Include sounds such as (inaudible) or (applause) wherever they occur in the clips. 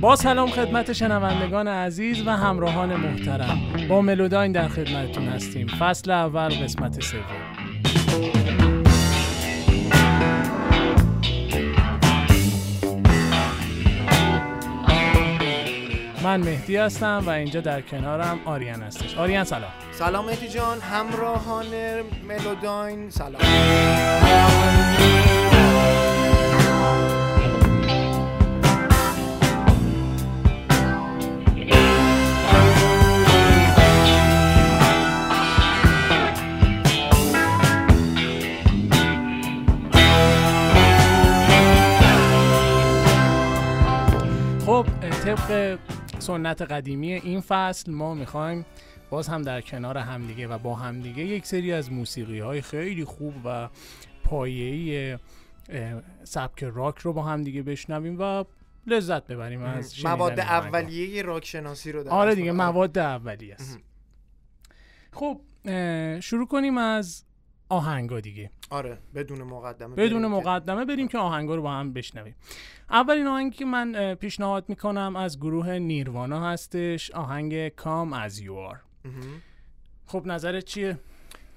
با سلام خدمت شنوندگان عزیز و همراهان محترم. با ملوداین در خدمتتون هستیم. فصل اول قسمت سوم. من مهدی هستم و اینجا در کنارم آریان هستش. آریان سلام. سلام مهدی جان. همراهان ملوداین سلام. طبق سنت قدیمی این فصل ما می‌خوایم باز هم در کنار همدیگه و با همدیگه یک سری از موسیقی های خیلی خوب و پایه‌ای سبک راک رو با همدیگه بشنویم و لذت ببریم از مواد. اولیه راک شناسی رو آره دیگه. مواد اولیه است. خب شروع کنیم از آهنگا دیگه. آره بدون مقدمه بدون بریم مقدمه بریم که آهنگا رو با هم بشنویم. اولین آهنگی که من پیشنهاد می‌کنم از گروه نیروانا هستش آهنگ کام از یوار مهم. خب نظرت چیه؟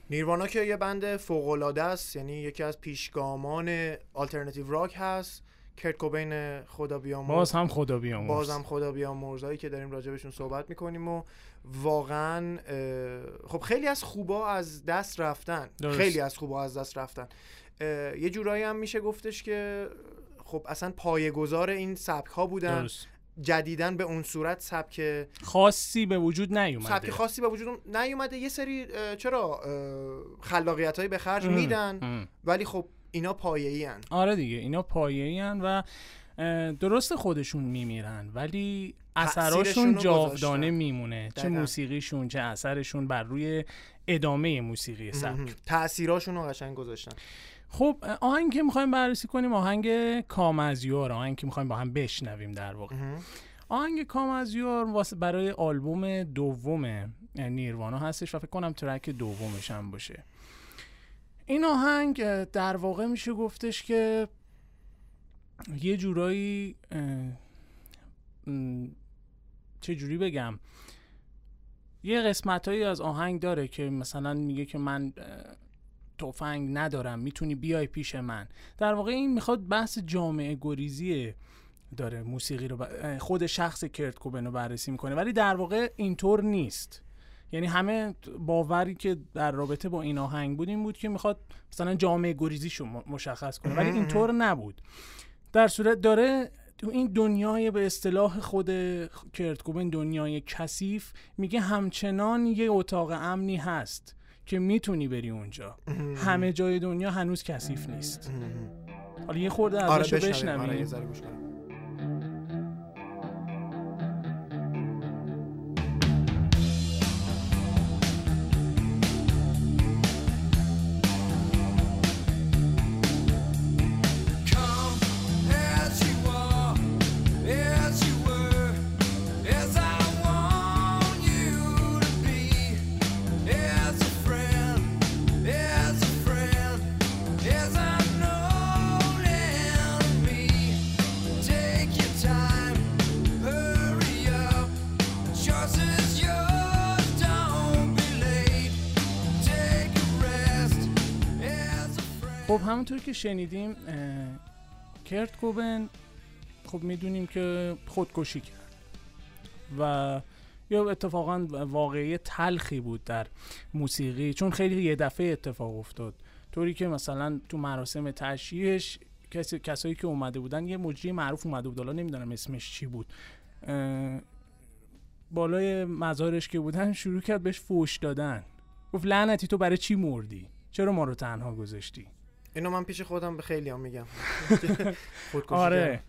نیروانا که یه بند فوق العاده است یعنی یکی از پیشگامان آلترناتیو راک هست. کرت کوبین خدا بیامرز. باز هم خدا بیامرز. بازم خدا بیامرزایی که داریم راجبشون صحبت می‌کنیم و واقعا خب خیلی از خوبا از دست رفتن. درست. خیلی از خوبا از دست رفتن. یه جورایی هم میشه گفتش که خب اصلا پایه‌گذار این سبک ها بودن درست جدیدن به اون صورت سبک خاصی به وجود نیومده سبک خاصی به وجود نیومده یه سری چرا خلاقیت هایی به خرج میدن. ولی خب اینا پایه‌ای هن. آره دیگه اینا پایه‌ای هن و درست خودشون میمیرن ولی اثراشون جاودانه. میمونه چه. موسیقیشون چه اثرشون بر روی ادامه موسیقی سبک تاثیراشون رو قشنگ گذاشتن خب آهنگ که می‌خوایم بررسی کنیم آهنگ کامزیار آهنگ که می‌خوایم با هم بشنویم در واقع. آهنگ کامزیار واسه برای آلبوم دوم نیروانا هستش و فکر کنم ترک دومش هم باشه. این آهنگ در واقع میشه گفتش که یه جورایی چه جوری بگم؟ یه قسمت از آهنگ داره که مثلا میگه که من تفنگ ندارم می‌تونی بیای پیش من. در واقع این می‌خواد بحث جامعه گریزی داره موسیقی رو ب- خود شخص کرت کوبن رو بررسی می‌کنه. ولی در واقع اینطور نیست. یعنی همه باوری که در رابطه با این آهنگ بود این بود که می‌خواد مثلا جامعه گریزیشو مشخص کنه. ولی. اینطور نبود. در صورت داره تو این دنیای به اصطلاح خود کرت کوبن دنیای کثیف میگه همچنان یه اتاق امنی هست. که می‌تونی بری اونجا. همه جای دنیا هنوز کثیف نیست. حالا یه خورده آره ازشو بشنویم. آره بشنویم. همونطور که شنیدیم کرت کوبن خب می‌دونیم که خودکشی کرد و یا اتفاقا واقعی تلخی بود در موسیقی چون خیلی یه دفعه اتفاق افتاد. طوری که مثلا تو مراسم تشییعش کسی کسایی که اومده بودن یه مجری معروف اومده بود حالا نمی‌دونم اسمش چی بود. بالای مزارش که بودن شروع کرد بهش فوش دادن. گفت لعنتی تو برای چی مردی؟ چرا ما رو تنها گذاشتی؟ اینو من پیش خودم به خیلی هم میگم. (laughs) خودکشی آره.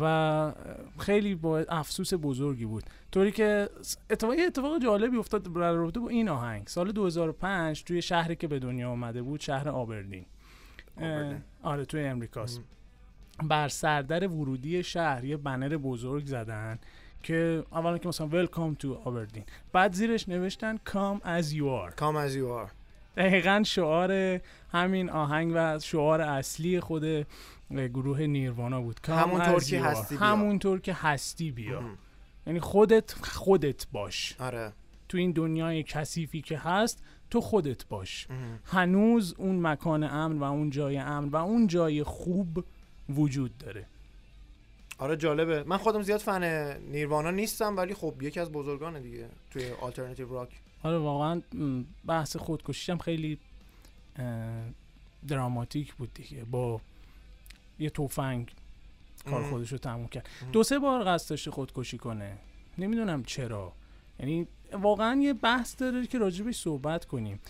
و خیلی با افسوس بزرگی بود. طوری که اتفاق یه اتفاق جالبی افتاد در رابطه با این آهنگ. سال 2005 توی شهری که به دنیا آمده بود شهر آبردین. آره توی امریکاست. بر سردر ورودی شهر یه بنر بزرگ زدن که اولا که مثلا ویلکام تو آبردین بعد زیرش نوشتن کام از یو آر Come as you are. دقیقا شعار همین آهنگ و شعار اصلی خود گروه نیروانا بود همونطور که. هستی بیا. همونطور که هستی بیا. یعنی خودت خودت باش آره تو این دنیای کثیفی که هست تو خودت باش مهم. هنوز اون مکان امن و اون جای امن و اون جای خوب وجود داره آره جالبه من خودم زیاد فن نیروانا نیستم ولی خب یکی از بزرگانه دیگه توی آلترناتیو راک آره واقعا بحث خودکشیش هم خیلی دراماتیک بود دیگه. با یه تفنگ کار. خودش رو تموم کرد. دو سه بار قصد داشته خودکشی کنه. نمی‌دونم چرا. یعنی واقعا یه بحث داره که راجبش صحبت کنیم.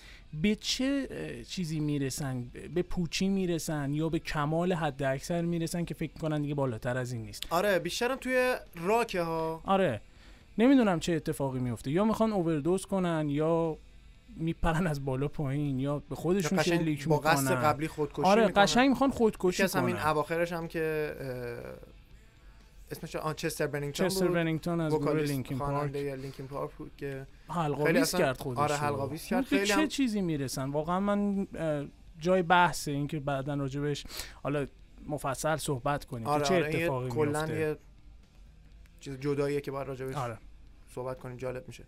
به چه چیزی می‌رسن؟ به پوچی می‌رسن یا به کمال حد اکثر می‌رسن که فکر کنن دیگه بالاتر از این نیست؟ آره بیشترم توی راکه ها آره. نمی‌دونم چه اتفاقی میفته یا می‌خوان اووردوز کنن یا میپرن از بالا پایین یا به خودشون شلیک با قصد می‌کنن. قبلی خودکشی آره می‌کنن. قشنگ می‌خوان خودکشی از همین کنن. اواخرش هم که اسمش آن چستر بنینگتون چستر بود. بنینگتون از گروه لینکین پارک. لینکین پارک بود که حلقاویز کرد خودش آره،. حلقاویز کرد. خیلی چه هم- چیزی می‌رسن؟ واقعا من جای بحثه این که بعدا راجبش حالا مفصل صحبت کنیم آره که چه آره اتفاقی کلا میفته یه چیز جداییه که باید راجبش آره. صحبت کنیم جالب میشه.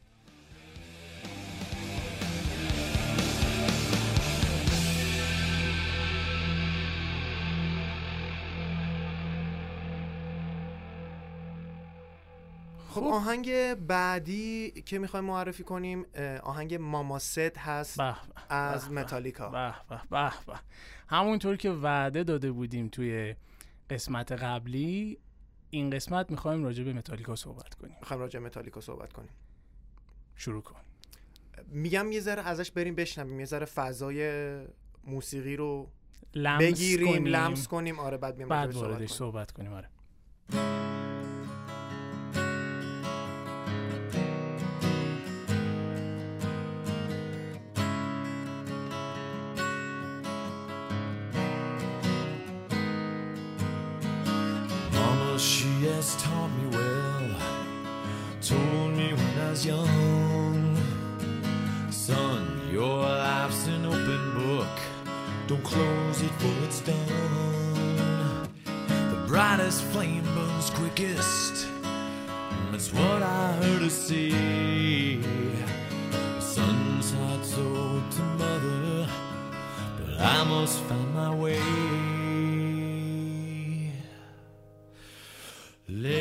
خب آهنگ بعدی که می‌خوایم معرفی کنیم آهنگ ماما ست هست به از به، به. متالیکا به به. همونطور که وعده داده بودیم توی قسمت قبلی این قسمت می‌خوایم راجع به متالیکا صحبت کنیم. می‌خوایم راجع به متالیکا صحبت کنیم. شروع کن. میگم یه ذره ازش بریم بشنویم یه ذره فضای موسیقی رو لمس بگیریم کنیم. لمس کنیم. آره بعد میام بعد صحبت کنیم. صحبت کنیم. آره. I must find my way. Let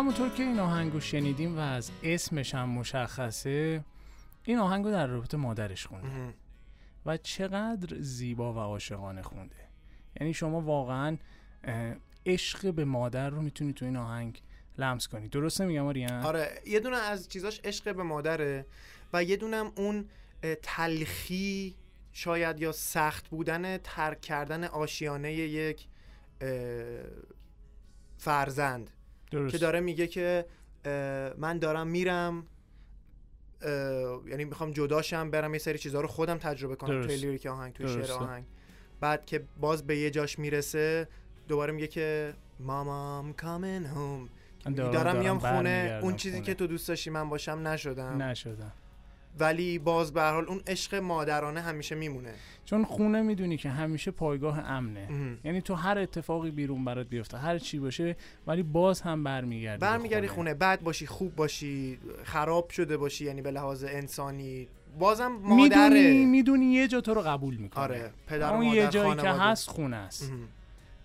همونطور که این آهنگو شنیدیم و از اسمش هم مشخصه این آهنگو در رابطه مادرش خونده. و چقدر زیبا و عاشقانه خونده. یعنی شما واقعا عشق به مادر رو می‌تونی تو این آهنگ لمس کنی. درسته میگم آریان آره یه دونه از چیزاش عشق به مادره و یه دونم اون تلخی شاید یا سخت بودن ترک کردن آشیانه یک فرزند. درست. که داره میگه که من دارم میرم یعنی می‌خوام جداشم برم یه سری چیزها رو خودم تجربه کنم. درست. توی لیریک آهنگ توی شعر درسته. آهنگ. بعد که باز به یه جاش می‌رسه دوباره میگه که مامام coming home. من دارم, میام خونه. اون چیزی خونه. که تو دوست داشتی من باشم نشدم. نشدم. ولی باز به هر حال اون عشق مادرانه همیشه میمونه. چون خونه می‌دونی که همیشه پایگاه امنه. مهم. یعنی تو هر اتفاقی بیرون برات بیفته هر چی باشه ولی باز هم برمیگردی برمیگردی خونه. بد باشی خوب باشی خراب شده باشی یعنی به لحاظ انسانی. بازم می‌دونی مادره. می‌دونی یه جا تو رو قبول می‌کنه. آره پدر و اون مادر یه جایی که. هست خونه است.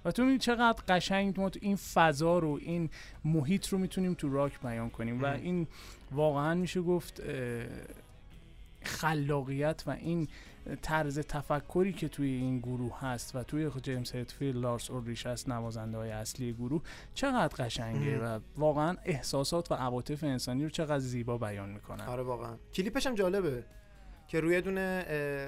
و تو می چقدر قشنگ ما تو این فضا رو این محیط رو می‌تونیم تو راک بیان کنیم. و. این واقعا میشه گفت خلاقیت و این طرز تفکری که توی این گروه هست و توی جیمز هتفیلد لارس اوریش هست نوازنده های اصلی گروه چقدر قشنگه و واقعا احساسات و عواطف انسانی رو چقدر زیبا بیان می‌کنن. آره واقعا. کلیپش هم جالبه که روی دونه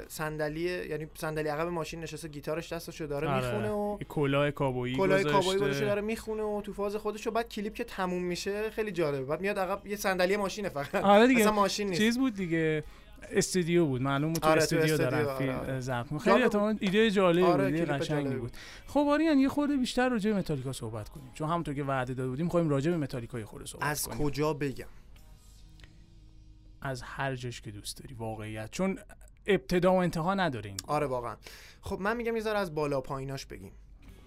صندلی یعنی صندلی عقب ماشین نشسته گیتارش دستشو داره آره. می‌خونه و کلاه کابویی کلاه. کابایی گذاشته داره می‌خونه و تو فاز خودش و بعد کلیپ که تموم میشه خیلی جالبه. بعد میاد عقب یه صندلی ماشینه فقط. آره دیگه. اصلا ماشین نیست. چیز بود دیگه. استودیو بود. معلوم بود تو آره، تو استودیو استودیو، دارن آره، فیلم آره. جالب خیلی ایده جالبی آره، بود ایده قشنگی بود. خب آریان یه خورده بیشتر راجع به متالیکا صحبت کنیم. چون همونطور که وعده داده بودیم می‌خوایم راجع به متالیکا یه خورده صحبت از کنیم. کجا بگم؟ از هر جاش که دوست داری واقعیت. چون ابتدا و انتها نداره این. آره واقعا. خب من میگم یه از بالا پاییناش بگیم.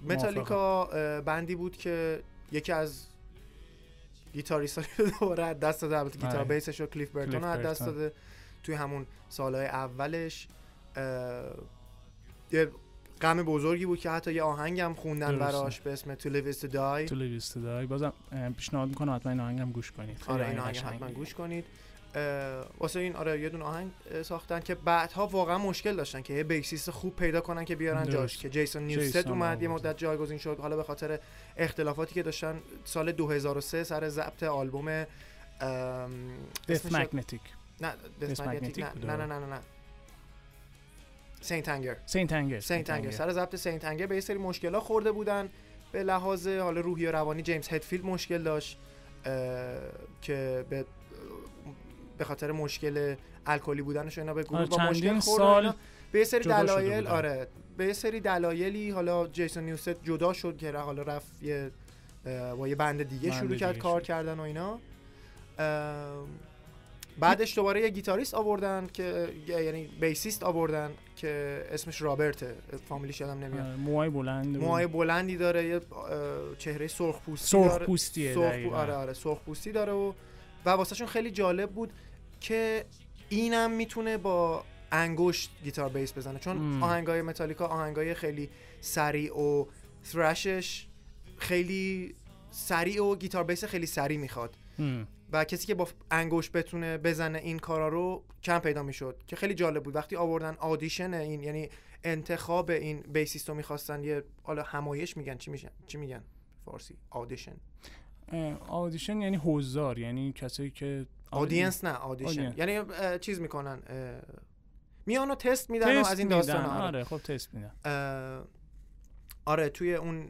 متالیکا بندی بود که یکی از گیتاریست (laughs) دوباره از دست داده البته گیتار آره. بیسش رو کلیف برتون از دست برتون. داده. توی همون سالهای اولش یه غم بزرگی بود که حتی یه آهنگ هم خوندن درسته. براش به اسم To Live Is To Die تو لیویست دای بازم اه، پیشنهاد می‌کنم حتما این آهنگم گوش کنید آره این آهنگ. حتما گوش کنید واسه این آره یه دونه آهنگ ساختن که بعدها واقعا مشکل داشتن که یه بیسیست خوب پیدا کنن که بیارن درست. جاش که جیسون نیوست اومد یه. مدت جایگزین شد حالا به خاطر اختلافاتی که داشتن سال 2003 سر ضبط آلبوم Death Magnetic نه Death Death Magnetic Magnetic نه بود، نه نه آره. نه نه نه St. Anger St. Anger St. Anger سر ضبط St. Anger به یه سری مشکلات خورده بودن به لحاظ حالا روحی و روانی جیمز هدفیلد مشکل داشت که به به خاطر مشکل الکلی بودنش اینا به گروه آره، با مشکل خورد. به یه سری دلایل. آره به یه سری دلایلی حالا جیسون نیوست جدا شد که حالا رفت یه با یه بند دیگه شروع کرد کار. کردن و اینا بعدش دوباره یه گیتاریست آوردن که یعنی بیسیست آوردن که اسمش رابرته فامیلیش یادم نمیاد آره، موهای بلند موهای بلندی داره یه چهره سرخ پوستی سرخ داره پوستیه سرخ پو-. آره آره سرخ پوستی داره و و واسهشون خیلی جالب بود که اینم می‌تونه با انگشت گیتار بیس بزنه چون مم. آهنگای متالیکا آهنگای خیلی سریع و تhrashش خیلی سریع و گیتار بیس خیلی سریع می‌خواد. و کسی که با انگشت بتونه بزنه این کارا رو کم پیدا می‌شد که خیلی جالب بود. وقتی آوردن آدیشن این یعنی انتخاب این بیسیست رو می‌خواستن یه حالا همایش میگن. چی میشن؟ چی میگن فارسی؟ آدیشن. audition یعنی حضار یعنی کسایی که audience نه audition. یعنی چیز می‌کنن اه، میان و تست میدن و تست از این. داستان آره. آره خب تست میدن. آره توی اون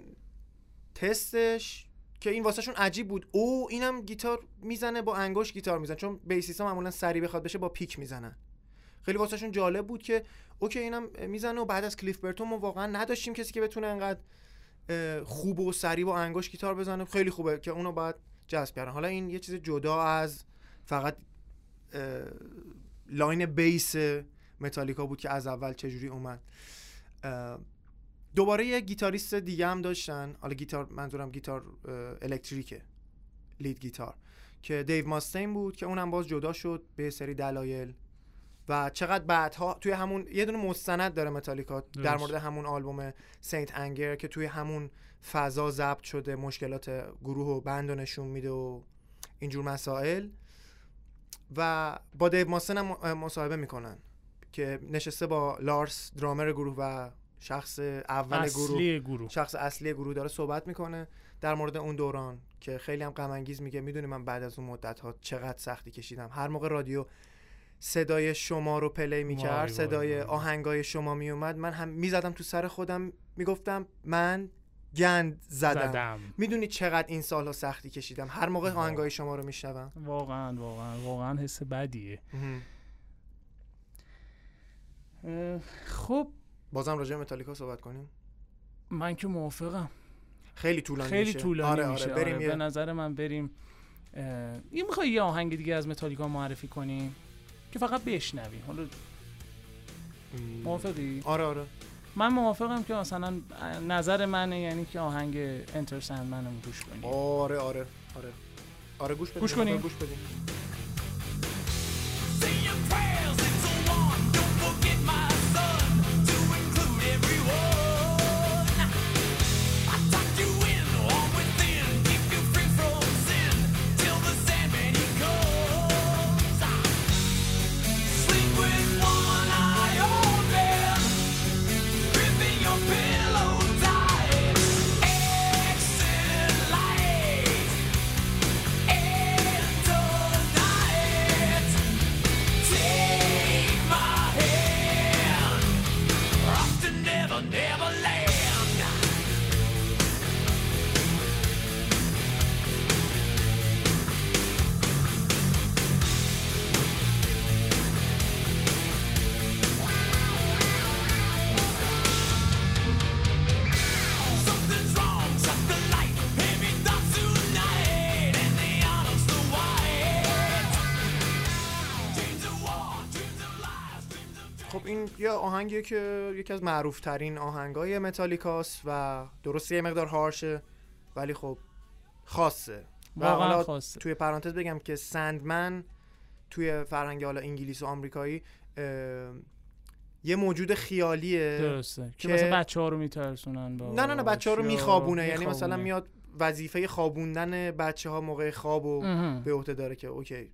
تستش که این واسهشون عجیب بود. او اینم گیتار می‌زنه با انگشت گیتار می‌زنه. چون bassist ا معمولا سری بخواد بشه با pick می‌زنن. خیلی واسهشون جالب بود که okay اینم می‌زنه و بعد از کلیف برتون ما واقعا نداشتیم کسی که بتونه انقدر خوب و سریع با انگشت گیتار بزنه. خیلی خوبه که اونو باید جذب کردن. حالا این یه چیز جدا از فقط line bass متالیکا بود که از اول چجوری اومد. دوباره یه گیتاریست دیگه هم داشتن. حالا گیتار منظورم گیتار الکتریکه lead guitar که دیو ماستین بود که اونم باز جدا شد به سری دلایل. و چقدر بعدها توی همون یه دونه مستند داره متالیکا در. مورد همون آلبوم St. Anger که توی همون فضا ضبط شده مشکلات گروه و band رو نشون میده و اینجور مسائل. و با دیو ماستین هم مصاحبه می‌کنن که نشسته با لارس درامر گروه و شخص اول گروه اصلی گروه شخص اصلی گروه داره صحبت می‌کنه در مورد اون دوران که خیلی هم غم انگیز میگه می‌دونی من بعد از اون مدت ها چقدر سختی کشیدم. هر موقع رادیو صدای شما رو play می‌کرد صدای. آهنگای شما میومد من هم می‌زدم تو سر خودم می‌گفتم من گند زدم, زدم. می‌دونی چقدر این سالها سختی کشیدم. هر موقع. آهنگای شما رو میشنوم. واقعا واقعا واقعا حس بدیه. خب بازم راجع به متالیکا صحبت کنیم. من که موافقم. خیلی طولانی خیلی میشه. طولانی آره میشه آره آره، بریم به یه نظر من بریم اه، یه می‌خوای یه آهنگ دیگه از متالیکا معرفی کنیم که فقط بشنویم حالا موافقی؟ آره آره. من موافقم که مثلا نظر منه یعنی که آهنگ انتر سندمن رو گوش کنیم آره آره آره. آره گوش بدیم. گوش کنیم. آره، گوش بدیم. یه آهنگیه که یکی از معروف ترین آهنگای متالیکاست و درسته یه مقدار هارشه ولی خب خاصه و واقعا حالا خاصه توی پرانتز بگم که سندمن توی فرهنگ حالا انگلیس و آمریکایی یه موجود خیالیه درسته که که- مثلا بچه ها رو میترسونن با نه نه نه بچه ها رو. میخوابونه یعنی مثلا. میاد وظیفه خوابوندن بچه ها موقع خواب و. به عهده داره که اوکی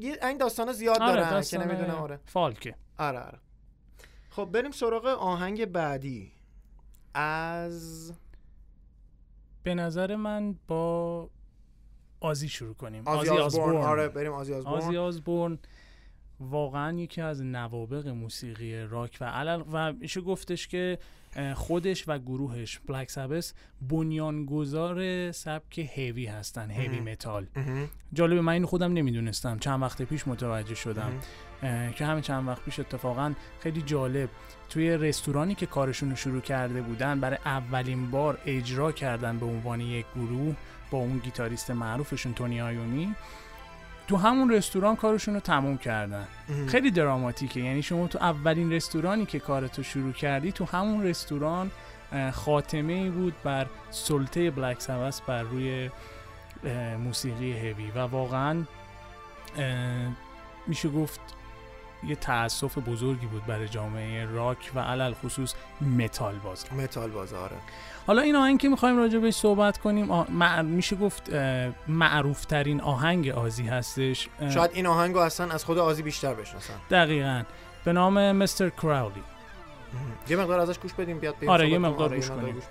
یه- این داستان زیاد آره دارن که نمی‌دونم آره. فالکه. آره آره. خب بریم سراغ آهنگ بعدی. از به نظر من با آزی شروع کنیم. آزی آزبورن. آره بریم آزی آزبورن. آزی آزبورن واقعا یکی از نوابق موسیقی راک و علل و میشه گفتش که خودش و گروهش. بلک سابس بنیانگذار سبک هیوی هستن هیوی. متال. جالبه من اینو خودم نمی‌دونستم. چند وقت پیش متوجه شدم. که همین چند وقت پیش اتفاقا خیلی جالب. توی رستورانی که کارشون رو شروع کرده بودن برای اولین بار اجرا کردن به عنوان یک گروه با اون گیتاریست معروفشون تونی آیومی تو همون رستوران کارشون رو تموم کردن. مهم. خیلی دراماتیکه. یعنی شما تو اولین رستورانی که کارتو شروع کردی تو همون رستوران خاتمه ای بود بر سلطه بلک سبس بر روی موسیقی هوی و واقعا میشه گفت یه تاسف بزرگی بود برای جامعه راک و علی‌الخصوص متال باز متال باز آره حالا این آهنگ که می‌خوایم راجع بهش صحبت کنیم آه، مع- میشه گفت معروف ترین آهنگ آزی هستش اه، شاید این آهنگو اصلا از خود آزی بیشتر بشناسن دقیقا به نام Mr. Crowley. یه مقدار ازش گوش بدیم بیاد آره، صحبت یه. مقدار آره، گوش کنیم. بدیم.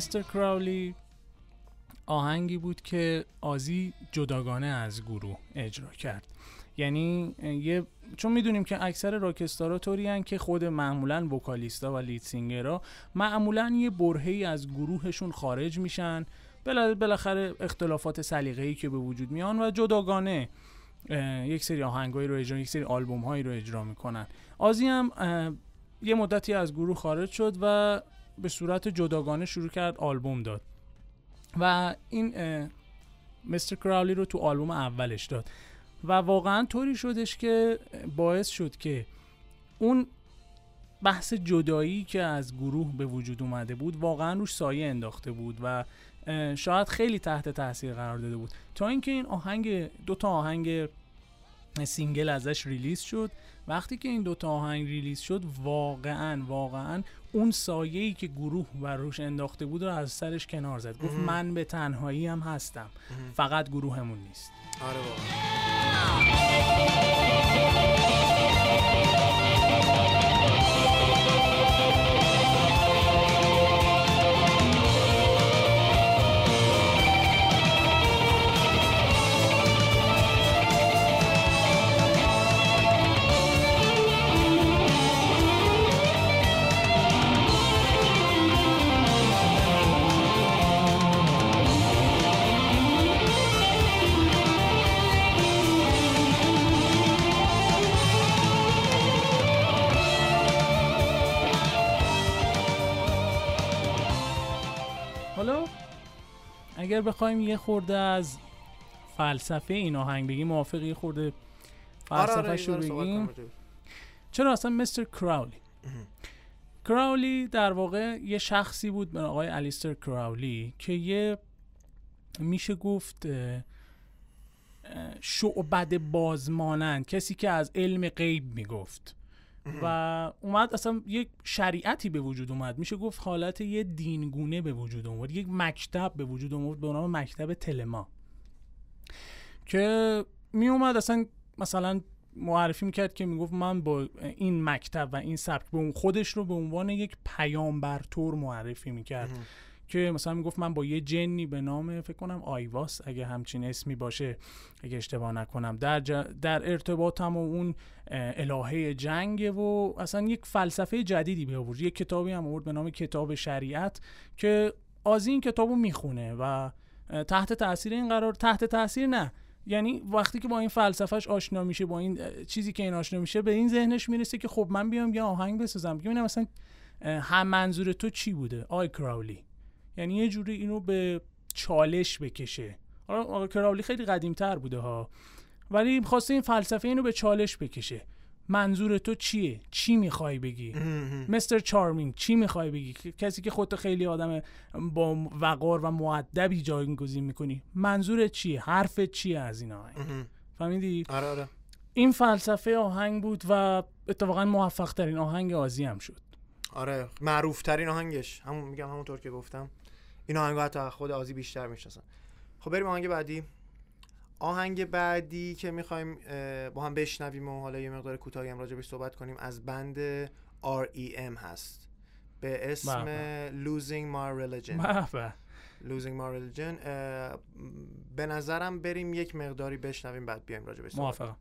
مستر کراولی آهنگی بود که آزی جداگانه از گروه اجرا کرد. یعنی یه چون می‌دونیم که اکثر راکستارا طوری که خود معمولا وکالیستا و لید سینگرها معمولا یه برهی از گروهشون خارج میشن. بالاخره اختلافات سلیقه‌ای که به وجود میان و جداگانه یک سری آهنگایی رو اجرا یک سری آلبوم هایی رو اجرا می‌کنن. آزی هم یه مدتی از گروه خارج شد و به صورت جداگانه شروع کرد آلبوم داد. و این مستر کراولی رو تو آلبوم اولش داد. و واقعا طوری شدش که باعث شد که اون بحث جدایی که از گروه به وجود اومده بود واقعا روش سایه انداخته بود و شاید خیلی تحت تاثیر قرار داده بود. تا اینکه این آهنگ دو تا آهنگ single ازش release شد. وقتی که این دوتا آهنگ ریلیز شد واقعا واقعا اون سایه‌ای که گروه بر روش انداخته بود رو از سرش کنار زد گفت. من به تنهایی هم هستم. فقط گروهمون نیست آره اگر بخوایم یه خورده از فلسفه این آهنگ بگیم موافق یه خورده آره آره فلسفه رو بگیم. چرا اصلا مستر کراولی کراولی در واقع یه شخصی بود به آقای الیستر کراولی که یه میشه گفت شعبد بازمانند کسی که از علم غیب می‌گفت. و اومد اصلا یک شریعتی به وجود اومد. میشه گفت حالت یه دینگونه به وجود اومد یک مکتب به وجود اومد به نام مکتب تلما. که می اومد اصلا مثلا معرفی می‌کرد که می‌گفت من با این مکتب و این سبک به اون خودش رو به عنوان یک پیامبر طور معرفی می‌کرد. که مثلا می‌گفت من با یه جنی به نام فکر کنم آیواس اگه همچین اسمی باشه اگه اشتباه نکنم. در. در ارتباطم و اون الهه جنگ و اصلا یک فلسفه جدیدی به آورد. یک کتابی هم آورد به نام کتاب شریعت که آزی این کتابو می‌خونه و تحت تاثیر این قرار تحت تاثیر نه. یعنی وقتی که با این فلسفهش آشنا میشه با این چیزی که این آشنا میشه به این ذهنش می‌رسه که خب من بیام یه آهنگ بسازم. ببینم مثلا هم منظور تو چی بوده؟ آی کراولی. یعنی یه جوری اینو به چالش بکشه. حالا آقای کراولی خیلی قدیمتر بوده ها. ولی خواسته این فلسفه اینو به چالش بکشه. منظور تو چیه؟ چی می‌خوای بگی. مستر چارمینگ چی می‌خوای بگی؟ کسی که خودتو خیلی آدم با وقار و معدبی جایگزین می‌کنی. منظورت چیه؟ حرفت چیه از این آهنگ. فهمیدی؟ آره آره. این فلسفه آهنگ بود و اتفاقا موفق ترین آهنگ آزی هم شد. آره معروف ترین آهنگش. همون میگم همونطور که گفتم. این آهنگ حتی خود آزی بیشتر می‌شناسن. خب بریم آهنگ بعدی. آهنگ بعدی که می‌خوایم با هم بشنویم و حالا یه مقدار کوتاهی هم راجع بهش صحبت کنیم از بند REM هست. به اسم Losing My Religion. به به. Losing My Religion. به نظرم بریم یک مقداری بشنویم بعد بیایم راجع بهش صحبت موافقم.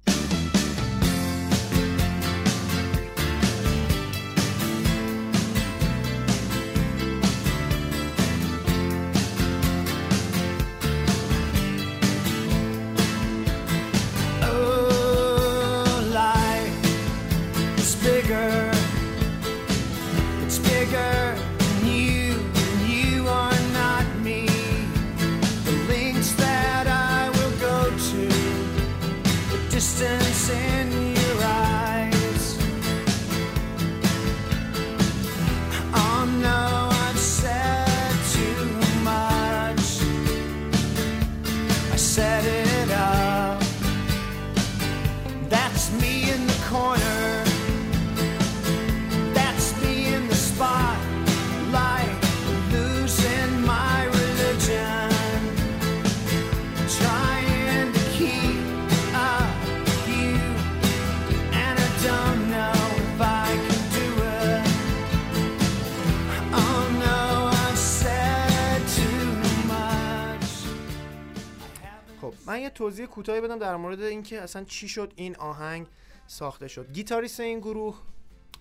من یه توضیح کوتاهی بدم در مورد اینکه اصلا چی شد این آهنگ ساخته شد. گیتاریست این گروه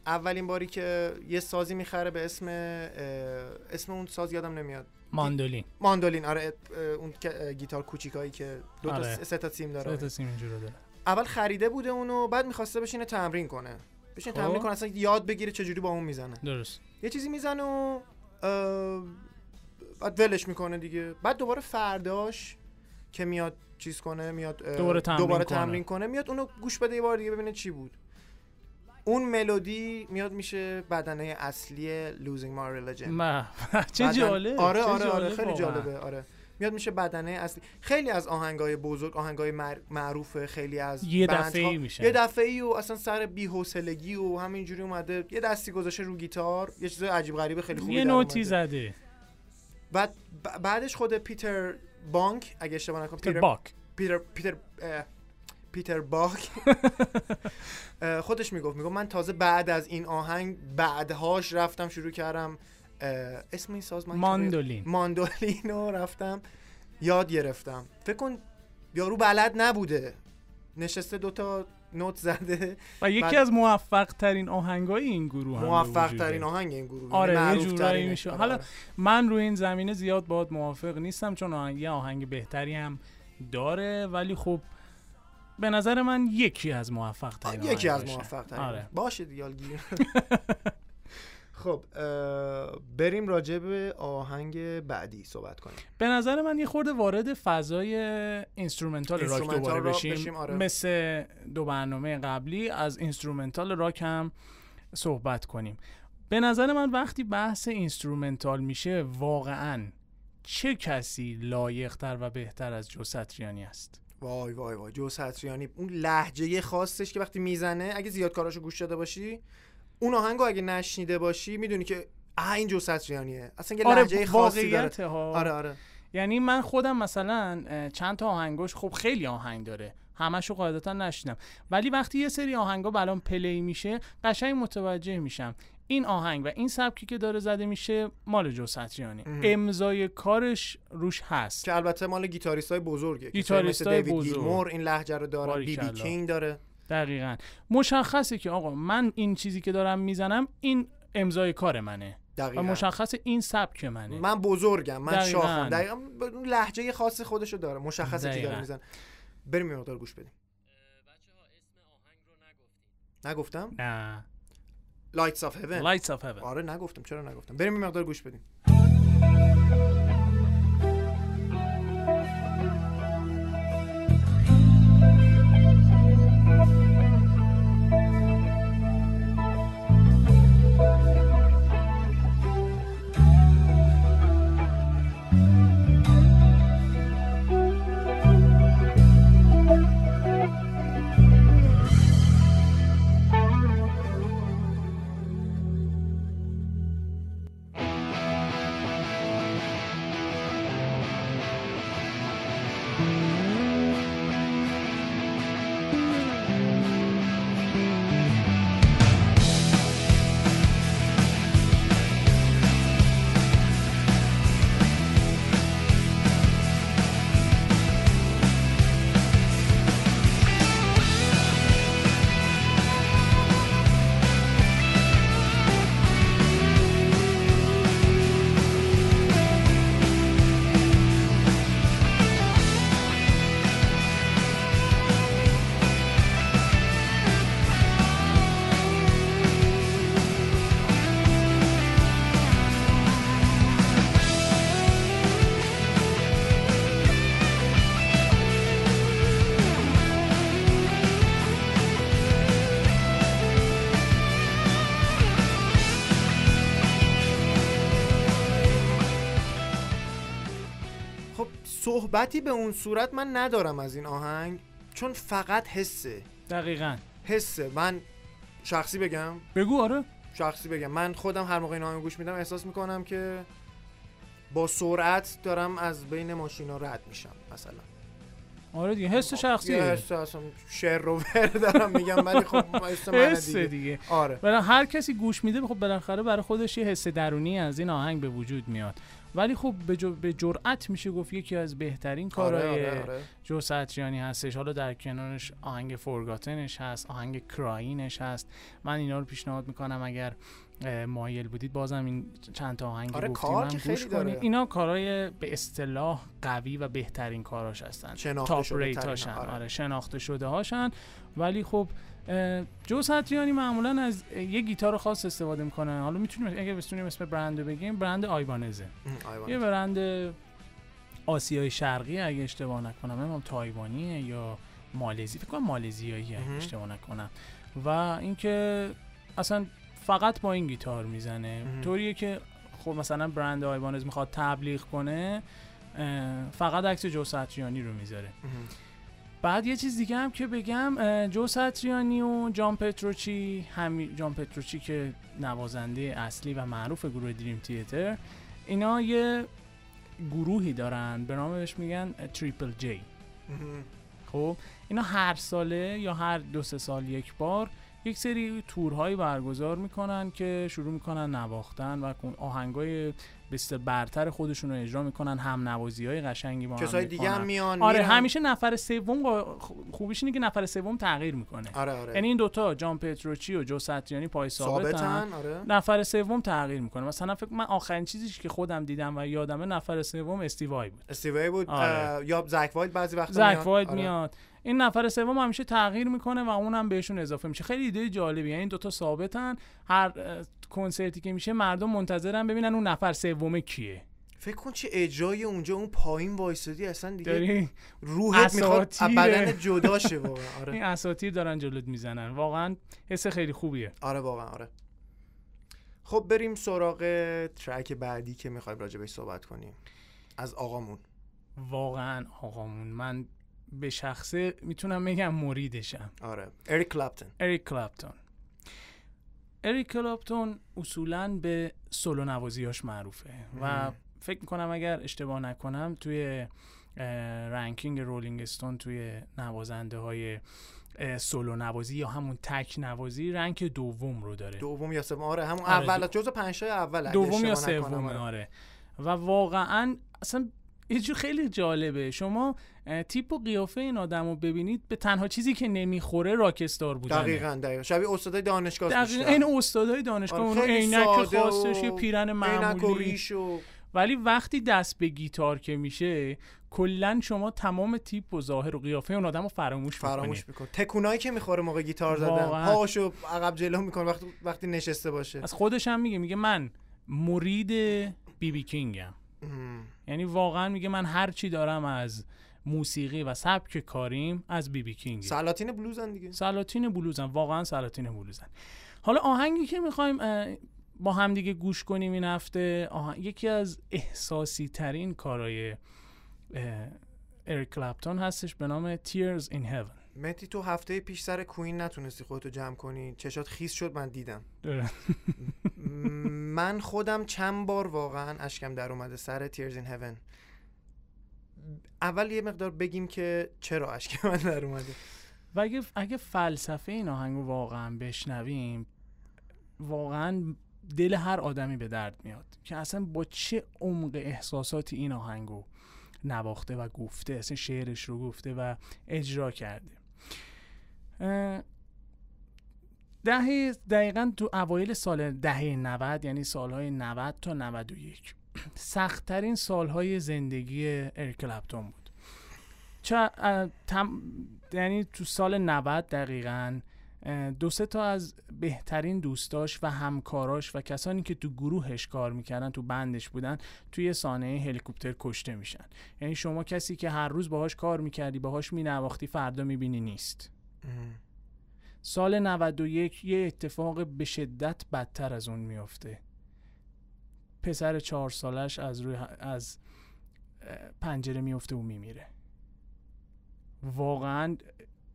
اولین باری که یه سازی می‌خره به اسم اسم اون ساز یادم نمیاد. ماندولین. ماندولین آره اون گیتار کوچیکایی که دو تا آره. سه تا سیم سه داره تا سیم داره. اول خریده بوده اونو بعد می‌خواسته بشینه تمرین کنه. بشینه خب. تمرین کنه اصلا یاد بگیره چجوری با اون می‌زنه. درست. یه چیزی می‌زنه و بعد ولش می‌کنه دیگه. بعد دوباره فرداش که میاد چیز کنه میاد دوباره تمرین دوباره کنه. تمرین کنه. میاد اونو گوش بده یه بار دیگه ببینه چی بود. اون ملودی میاد میشه بدنه اصلی Losing My Religion. ما (laughs) چه جالب آره آره آره خیلی. جالبه آره. میاد میشه بدنه اصلی. خیلی از آهنگای بزرگ آهنگای معروف خیلی از یه دفعه‌ای میشن. یه دفعه و اصلا سر بی‌حوصلگی و همینجوری اومده. یه دستی گذاشته رو گیتار. یه چیز عجیب غریب خیلی خوبی یه نوتی. زده. بعد بعدش خود پیتر بانک اگه اشتباه نکنم پیتر باک. پیتر پیتر پیتر باک. (laughs) خودش می‌گفت می‌گفت من تازه بعد از این آهنگ بعدهاش رفتم شروع کردم اسم این ساز من ماندولین ماندولین. رو رفتم یاد گرفتم. فکر کن یارو بلد نبوده. نشسته دوتا نوت زده و یکی بعد- از موفق ترین آهنگای این گروه موفق. ترین آهنگ این گروه آره، یعنی یه جورایی. میشه. آره، حالا. من روی این زمینه زیاد باید موافق نیستم چون آهنگ یه آهنگ بهتری هم داره ولی خب به نظر من یکی از موفق ترین یکی از. موفق ترین آره. باشه گیر. (laughs) خب بریم راجع به آهنگ بعدی صحبت کنیم. به نظر من یه خورده وارد فضای instrumental rock دوباره بشیم, بشیم، آره. مثل دو برنامه قبلی از instrumental rock هم صحبت کنیم. به نظر من وقتی بحث instrumental میشه واقعا چه کسی لایقتر و بهتر از جو ستریانی است؟ وای وای وای. جو ستریانی اون لهجه خاصش که وقتی می‌زنه اگه زیاد کاراشو گوش داده باشی اون آهنگو اگه نشنیده باشی می‌دونی که اه این جو ستریانیه اصلا یه لهجه خاصی داره. ها. آره آره. یعنی من خودم مثلا چند تا آهنگاش خب خیلی آهنگ داره. همشو قاعدتا نشنیدم ولی وقتی یه سری آهنگا برام play میشه قشنگ متوجه میشم. این آهنگ و این سبکی که داره زده میشه مال جو ستریانی مهم. امضای کارش روش هست. که البته مال گیتاریست های بزرگه گیتاریستای مثل دیوید بزرگ. گیلمور این لهجه رو داره. بی بی. کینگ داره. دقیقا. مشخصه که آقا من این چیزی که دارم می‌زنم این امضای کار منه. و دقیقاً. مشخص این سبک منه. من بزرگم من دقیقاً. شاخم. دقیقا لهجه خاص خودشو داره مشخصه چی داره دقیقاً. میزن بریم یه مقدار گوش بدیم. نگفتم. نه. Lights of Heaven Lights of Heaven. آره نگفتم. چرا نگفتم؟ بریم یه مقدار گوش بدیم. صحبتی به اون صورت من ندارم از این آهنگ چون فقط حسه. دقیقا. حسه. من شخصی بگم؟ بگو آره. شخصی بگم. من خودم هر موقع این آهنگ گوش میدم احساس می‌کنم که با سرعت دارم از بین ماشینا رد میشم مثلا. آره دیگه حس یه شخصیه حس اصلا شعر رو دارم میگم ولی خب حس من دیگه. دیگه. آره. برای هر کسی گوش میده خب بالاخره برای خودش یه حس درونی از این آهنگ به وجود میاد. ولی خب به, جو- به جرأت میشه گفت یکی از بهترین کارهای آره آره, آره. جو ستریانی هستش حالا در کنارش آهنگ Forgotten ش هست آهنگ Crying ش هست من اینا رو پیشنهاد می‌کنم اگر مایل بودید بازم این چند تا آهنگ آره، گفتیم کار هم که گوش. کنید اینا کارهای به اصطلاح قوی و بهترین کاراش هستن شناخته top شده rate ترین، هاشن آره. آره شناخته شده هاشن ولی خب جو ستریانی معمولا از یه گیتار خاص استفاده می‌کنن حالا می‌تونیم اگه بتونیم اسم برند رو بگیم برند Ibanez ه. یه برند آسیای شرقی اگه اشتباه نکنم نمی‌دونم تایوانیه یا مالزی فکر کنم مالزیایی اگه. اشتباه نکنم و اینکه اصلا فقط با این گیتار می‌زنه. طوریه که خب مثلا برند آیوانز می‌خواد تبلیغ کنه فقط عکس جو ستریانی رو می‌ذاره. بعد یه چیز دیگه هم که بگم جو ستریانی و جان پتروچی همی جان پتروچی که نوازنده اصلی و معروف گروه دریم تیتر اینا یه گروهی دارن به نام بهش میگن تریپل جی. خب اینا هر ساله یا هر دو سه سال یک بار یک سری تورهایی برگزار می‌کنن که شروع می‌کنن نواختن و آهنگای بست برتر خودشون رو اجرا می‌کنن هم نوازی های قشنگی با هم کسای دیگه هم. میان آره میرن. همیشه نفر سوم خوبیش اینه که نفر سوم تغییر می‌کنه آره آره یعنی این دوتا جان پتروچی و جو ستریانی پای ثابتن ثابتن آره نفر سوم تغییر می‌کنه مثلا فکر من آخرین چیزی که خودم دیدم و یادمه نفر سوم استیوای بود استیوی بود آره. یا زک وایت بعضی وقتا زک میاد. واید آره. میاد این نفر سوم همیشه تغییر می‌کنه و اونم بهشون اضافه میشه. خیلی ایده جالبیه. یعنی دوتا ثابتن. هر کنسرتی که میشه مردم منتظرن ببینن اون نفر سوم کیه. فکر کن چه اجرای اونجا اون پایین وایسادی اصلا دیگه داری؟ روحت می‌خواد. بدن جدا شه واقعا. (laughs) این آره اساطیر دارن جلوت می‌زنن. واقعا حس خیلی خوبیه. آره واقعا آره. خب بریم سراغ track بعدی که می‌خوایم راجع بهش صحبت کنیم. از آقامون. واقعا آقامون. من به شخصه می‌تونم بگم مریدشم. آره. اریک کلپتون اریک کلپتون اریک کلپتون اصولا به سولو نوازیاش معروفه و. فکر می‌کنم اگر اشتباه نکنم توی ranking Rolling Stone توی نوازنده های سولو نوازی یا همون تک نوازی rank دوم رو داره. دوم یا سوم. آره همون آره، اول. دو- جزو پنج اول دوم یا سومه آره. آره. و واقعا اصلا یه خیلی جالبه. شما تیپ و قیافه این آدم رو ببینید به تنها چیزی که نمی‌خوره راکستار بودنه. دقیقاً دقیقاً. شبیه استادای دانشگاه دقیقا این استادای دانشگاه آره، اون عینک خاصش یه پیرن معمولی. و ولی وقتی دست به گیتار که میشه کلا شما تمام تیپ و ظاهر و قیافه اون آدم رو فراموش می‌کنید فراموش می‌کنه تکونایی که می‌خوره موقع گیتار زدن. پاشو عقب جلو می‌کنه وقتی وقتی نشسته باشه. از خودش هم میگه میگه من مرید بی بی کینگم. یعنی واقعا میگه من هر چی دارم از موسیقی و سبک کاریم از بی بی کینگ سلاطین بلوزن دیگه. سلاطین بلوزن واقعا سلاطین بلوزن. حالا آهنگی که می‌خوایم با همدیگه گوش کنیم این هفته آهنگ... یکی از احساسی ترین کارهای اریک کلپتون هستش به نام Tears in Heaven. متی تو هفته پیش سر کوین نتونستی خودتو جمع کنی؟ چشات خیس شد من دیدم. م- من خودم چند بار واقعا اشکم در اومده سر تیرز این هیون اول یه مقدار بگیم که چرا اشک من در اومده. و اگه, اگه فلسفه این آهنگ رو واقعا بشنویم واقعا دل هر آدمی به درد میاد که اصلا با چه عمق احساساتی این آهنگ رو نواخته و گفته اصلا شعرش رو گفته و اجرا کرده. دهه دقیقا تو اوایل سال دهه 90 یعنی سالهای 90 تا 91 سختترین سالهای زندگی اریک کلپتون بود. چه تم یعنی تو سال 90 دقیقا دو سه تا از بهترین دوستاش و همکاراش و کسانی که تو گروهش کار می‌کردن تو بندش بودن توی سانحه هلیکوپتر کشته میشن. یعنی شما کسی که هر روز باهاش کار می‌کردی باهاش مینواختی فردا می‌بینی نیست. سال 91 یه اتفاق به شدت بدتر از اون میافته. پسر چهار سالش از روی از پنجره میفته و میمیره. واقعا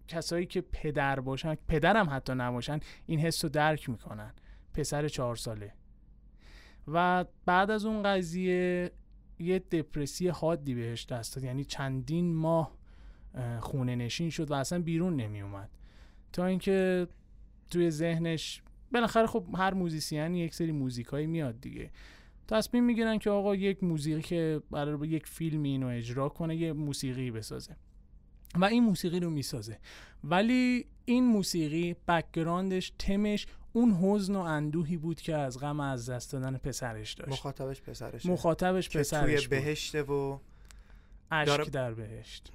کسایی که پدر باشن پدرم حتی نباشن این حس رو درک می‌کنن. پسر چهار ساله. و بعد از اون قضیه یه دپرسی حادی بهش دست داد. یعنی چندین ماه اه، خونه نشین شد و اصلا بیرون نمی اومد تا اینکه توی ذهنش بالاخره خب هر موزیسین یک سری موزیکایی میاد دیگه. تصمیم می‌گیرن که آقا یک موسیقی که برای یک فیلم اینو اجرا کنه یه موسیقی بسازه. و این موسیقی رو می‌سازه. ولی این موسیقی بکگراندش تمش اون حزن و اندوهی بود که از غم از دست دادن پسرش داشت. مخاطبش پسرشه. مخاطبش پسرش توی. بهشته و اشک در بهشت.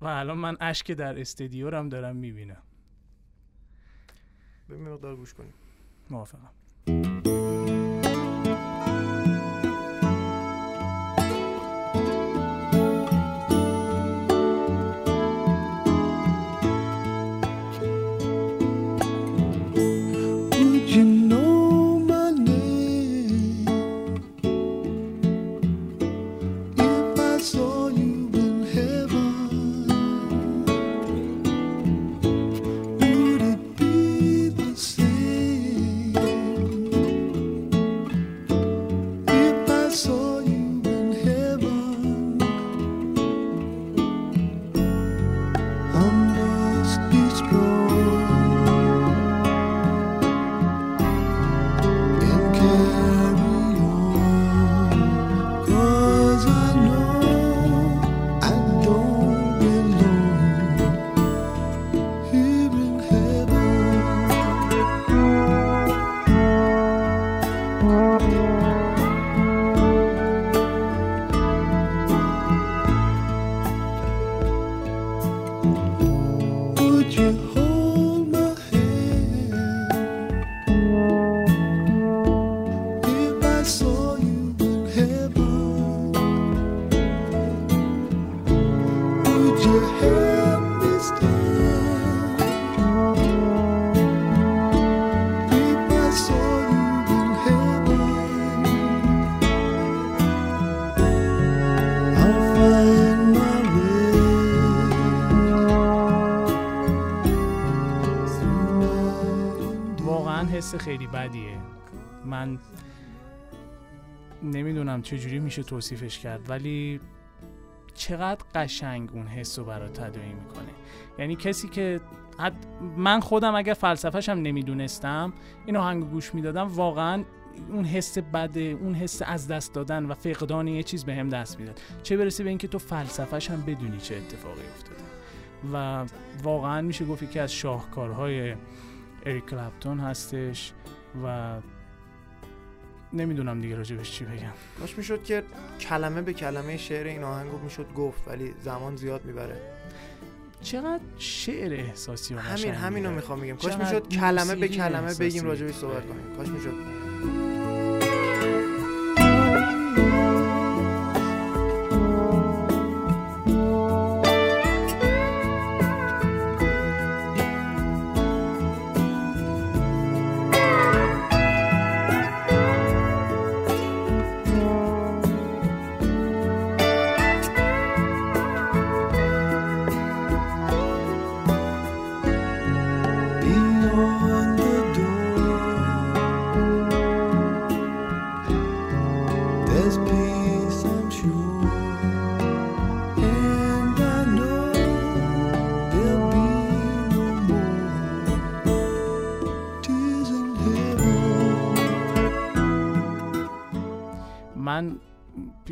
و الان من اشک در استدیو هم دارم می‌بینم. به مقدار گوش کنیم. موافقم. نمی‌دونم چجوری میشه توصیفش کرد ولی چقدر قشنگ اون حس رو برات تداعی می‌کنه. یعنی کسی که حد من خودم اگر فلسفهش هم نمی‌دونستم این آهنگ گوش می‌دادم واقعا اون حس بده اون حس از دست دادن و فقدان یه چیز به هم دست می‌داد. چه برسه به اینکه تو فلسفهش هم بدونی چه اتفاقی افتاده. و واقعا میشه گفت یکی از شاهکارهای اریک کلپتون هستش و نمی‌دونم دیگه راجبش چی بگم. کاش می‌شد که کلمه به کلمه شعر این آهنگو می‌شد گفت ولی زمان زیاد می‌بره. چقدر شعر احساسی و همین همینو. می‌خوام بگم. کاش می‌شد کلمه به کلمه. بگیم راجبش صحبت کنیم. کاش می‌شد.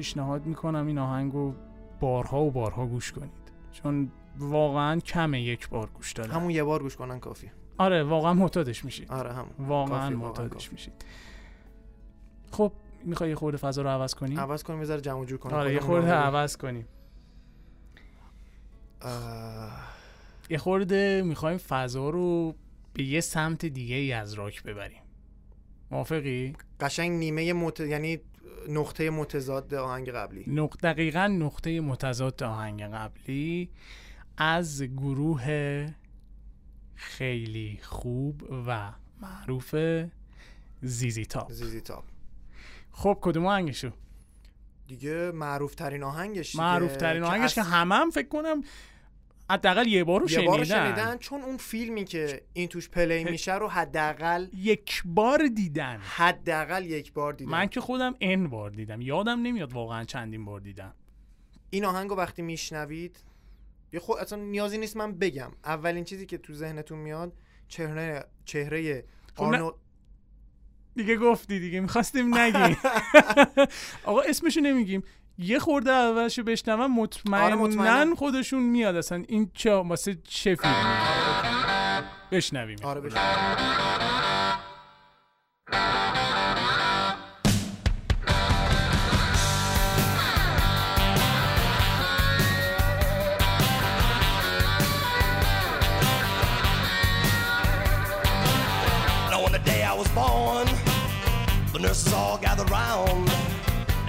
پیشنهاد می‌کنم این آهنگو بارها و بارها گوش کنید. چون واقعا کمه یک بار گوش دادن. همون یه بار گوش کنن کافی آره واقعا معتادش میشید. آره هم واقعا معتادش. میشید. خب می‌خوای یه خورده فضا رو عوض کنیم عوض کنیم یه ذره جمع جور کنیم. آره یه خورده رو. عوض کنیم. یه خورده می‌خوایم فضا رو به یه سمت دیگه ای از راک ببریم. موافقی؟ قشنگ نیمه مت... یعنی نقطه متضاد آهنگ قبلی. نق... دقیقا نقطه متضاد آهنگ قبلی از گروه خیلی خوب و معروف زیزی تاپ زیزی تاپ خب کدوم آهنگشو؟ دیگه معروف ترین آهنگش معروف ترین آهنگش که از- هم فکر کنم حداقل یه بار رو یه بار رو شنیدن شنیدن چون اون فیلمی که این توش پلی میشه رو حداقل یک بار دیدن حداقل یک بار دیدن من که خودم ان بار دیدم. یادم نمیاد واقعا چندین بار دیدم. این آهنگ رو وقتی میشنوید یه خود اصلا نیازی نیست من بگم. اولین چیزی که تو ذهنتون میاد چهره چهره خب آرنولد دیگه گفتی دیگه می‌خواستیم نگیم. (laughs) آقا اسمشو نمیگیم. یه خورده اولشو بشنوم مطمئنا آره،. خودشون میاد. اصلا این چه واسه چه فیلمی بشنویم. آره بشه Now, on the day I was born, the nurses all gathered round.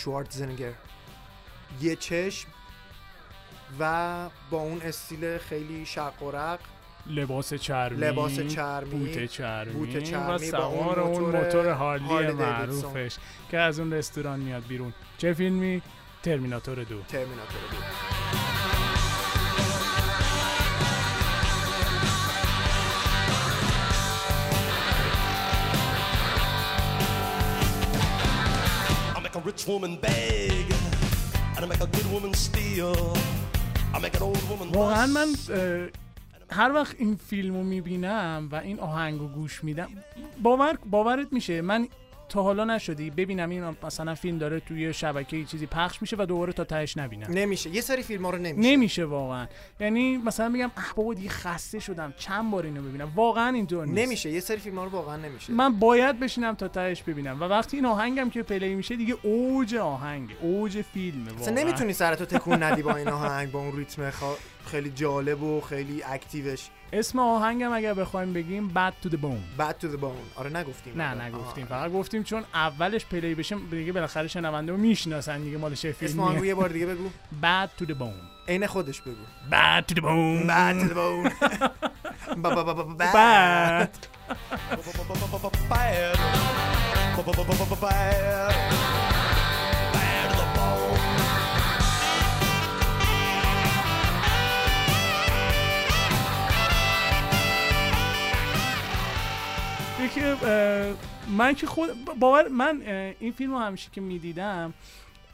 شوارتزنگر. یه چشم و با اون استیل خیلی شق و رق. لباس چرمی لباس چرمی، بوت چرمی بوت چرمی و سوار اون اون موتور موتور هارلی هارلی معروفش که از اون رستوران میاد بیرون. چه فیلمی؟ ترمیناتور دو. ترمیناتور بود make a rich woman beg and I make a good woman steal. I make an old woman واقعا من هر وقت این فیلمو می‌بینم و این آهنگو گوش میدم باور باورت میشه. من تا حالا نشدی؟ ببینم این مثلا فیلم داره توی شبکه چیزی پخش میشه و دوباره تا تهش نبینم. نمیشه. یه سری فیلم ها رو نمیشه. نمیشه واقعا. یعنی مثلا میگم اه بابا دیگه خسته شدم. چند بار اینو ببینم؟ واقعا اینطور نیست. نمیشه. یه سری فیلم ها رو واقعا نمیشه. من باید بشینم تا تهش ببینم. و وقتی این آهنگم که play میشه دیگه اوج آهنگ اوج اصلا واقعا. نمی‌تونی سرتو تکون ندی با این آهنگ با اون ریتم خا- خیلی جالب و خیلی active ش. اسم آهنگم اگر بخوایم بگیم Bad to the Bone Bad to the bone آره نگفتیم نه آره. نگفتیم. فقط گفتیم چون اولش play بشه دیگه بالاخره شنونده می‌شناسن دیگه مال چه اسم آهنگو فیلمیه یه بار دیگه بگو Bad to the Bone عین خودش بگو Bad to the Bone Bad to the bone با- با- که اه، من که خود باور من این فیلم رو همیشه که می‌دیدم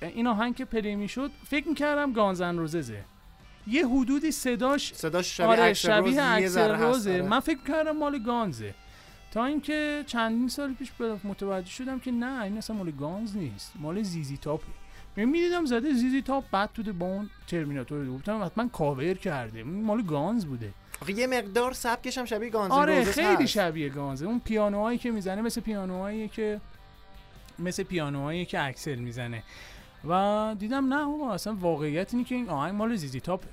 این آهنگ که پلی می‌شد فکر می‌کردم گانزن روززه. یه حدودی صداش صداش شبیه آره روز، شبیه هست، روزه. آره. من فکر کردم مال گانزه. تا اینکه چندین سال پیش متوجه شدم که نه این اصلا مال گانز نیست مال ZZ Top ه. من می‌دیدم زده ZZ Top بعد تو اون ترمیناتور رو. گفتم حتما کاور کرده. مال گانز بوده. آخه یه مقدار سبکش هم شبیه گانز آره خیلی هست. شبیه گانزه اون پیانوهایی که می‌زنه مثل پیانوهایی که مثل پیانوهایی که اکسل می‌زنه و دیدم نه بابا اصلا واقعیت اینه که این آهنگ مال زیزی تاپه.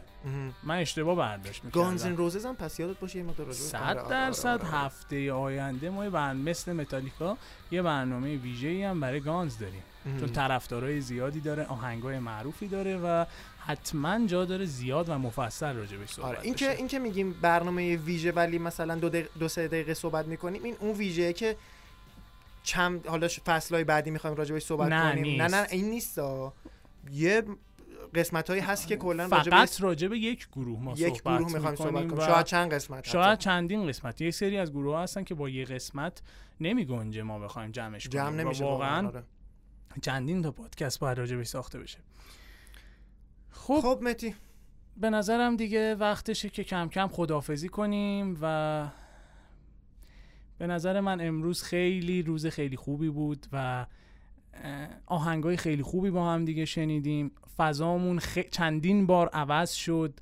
من اشتباه برداشت می‌کردم گانز روزز هم پس یادت باشه یه مقدار راجع به- آره، صد آره، درصد آره،. هفته آینده ما یه برن- مثل متالیکا یه برنامه ویژه‌ای هم برای گانز داریم مهم. چون طرفدارای زیادی داره آهنگای معروفی داره و حتما جا داره زیاد و مفصل راجبش صحبت آره این. که این که میگیم برنامه ویژه ولی مثلا دو, دق... دو سه دقیقه صحبت می‌کنیم این اون ویژه که چند حالا فصلهای بعدی می‌خوایم راجع بهش صحبت نه، کنیم نه نیست. نه این نیست یه قسمت هایی هست که کلا راجع به فقط یک گروه ما یک صحبت گروه می‌خوایم صحبت کنیم. شاید چند قسمت شاید حتی. چندین قسمت. یه سری از گروه ها هستن که با یه قسمت نمی گنجه ما بخوایم جمعش جمع کنیم. نمیشه واقعا آره. چندین تا پادکست باید راجبش ساخته بشه. خب. خب متی. به نظرم دیگه وقتشه که کم کم خدافزی کنیم و به نظر من امروز خیلی روز خیلی خوبی بود و آهنگای خیلی خوبی با هم دیگه شنیدیم. فضامون خ- چندین بار عوض شد.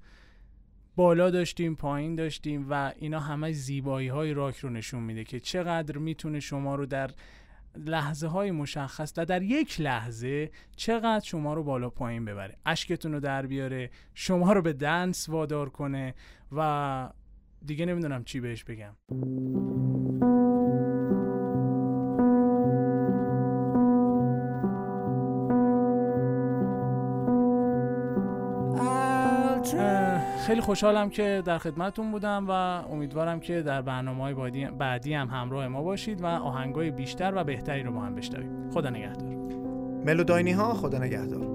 بالا داشتیم پایین داشتیم و اینا همه زیبایی های راک رو نشون میده که چقدر می‌تونه شما رو در لحظه های مشخص و در یک لحظه چقدر شما رو بالا پایین ببره. اشکتون رو در بیاره شما رو به دنس وادار کنه و دیگه نمی‌دونم چی بهش بگم. خیلی خوشحالم که در خدمتتون بودم و امیدوارم که در برنامه های بعدی, بعدی هم همراه ما باشید و آهنگای بیشتر و بهتری رو با هم بشنویم. خدا نگهدار. ملوداینی ها خدا نگهدار.